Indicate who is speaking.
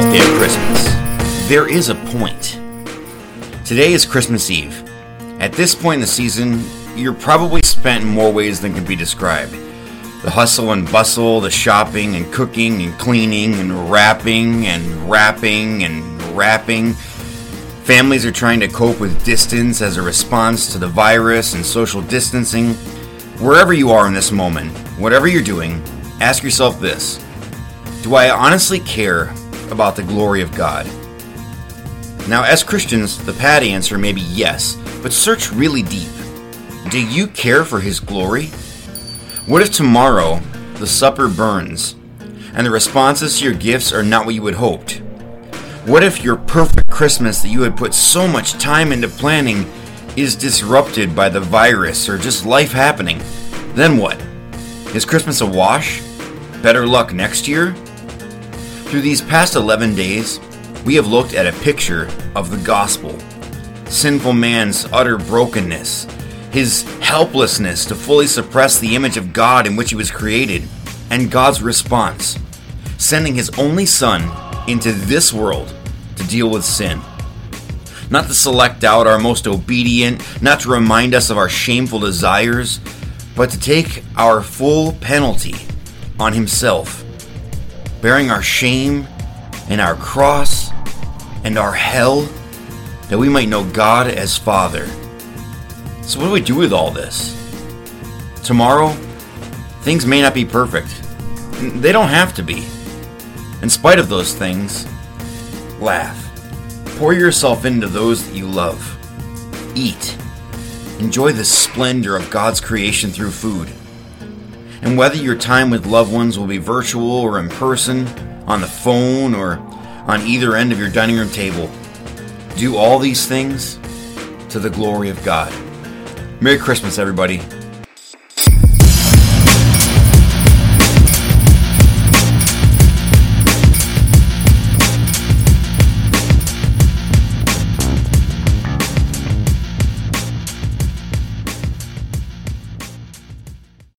Speaker 1: Christmas, there is a point. Today is Christmas Eve. At this point in the season, you're probably spent in more ways than can be described. The hustle and bustle, the shopping and cooking and cleaning and wrapping and wrapping and wrapping. Families are trying to cope with distance as a response to the virus and social distancing. Wherever you are in this moment, whatever you're doing, ask yourself this Do I honestly care about the glory of God? Now, as Christians, the pat answer may be yes, but search really deep. Do you care for His glory? What if tomorrow the supper burns and the responses to your gifts are not what you had hoped? What if your perfect Christmas that you had put so much time into planning is disrupted by the virus or just life happening? Then what? Is Christmas a wash? Better luck next year? Through these past 11 days, we have looked at a picture of the gospel sinful man's utter brokenness, his helplessness to fully suppress the image of God in which he was created, and God's response, sending his only Son into this world to deal with sin. Not to select out our most obedient, not to remind us of our shameful desires, but to take our full penalty on himself bearing our shame and our cross and our hell, that we might know God as Father. So, what do we do with all this? Tomorrow, things may not be perfect. They don't have to be. In spite of those things, laugh. Pour yourself into those that you love. Eat. Enjoy the splendor of God's creation through food. And whether your time with loved ones will be virtual or in person, on the phone or on either end of your dining room table, do all these things to the glory of God. Merry Christmas, everybody.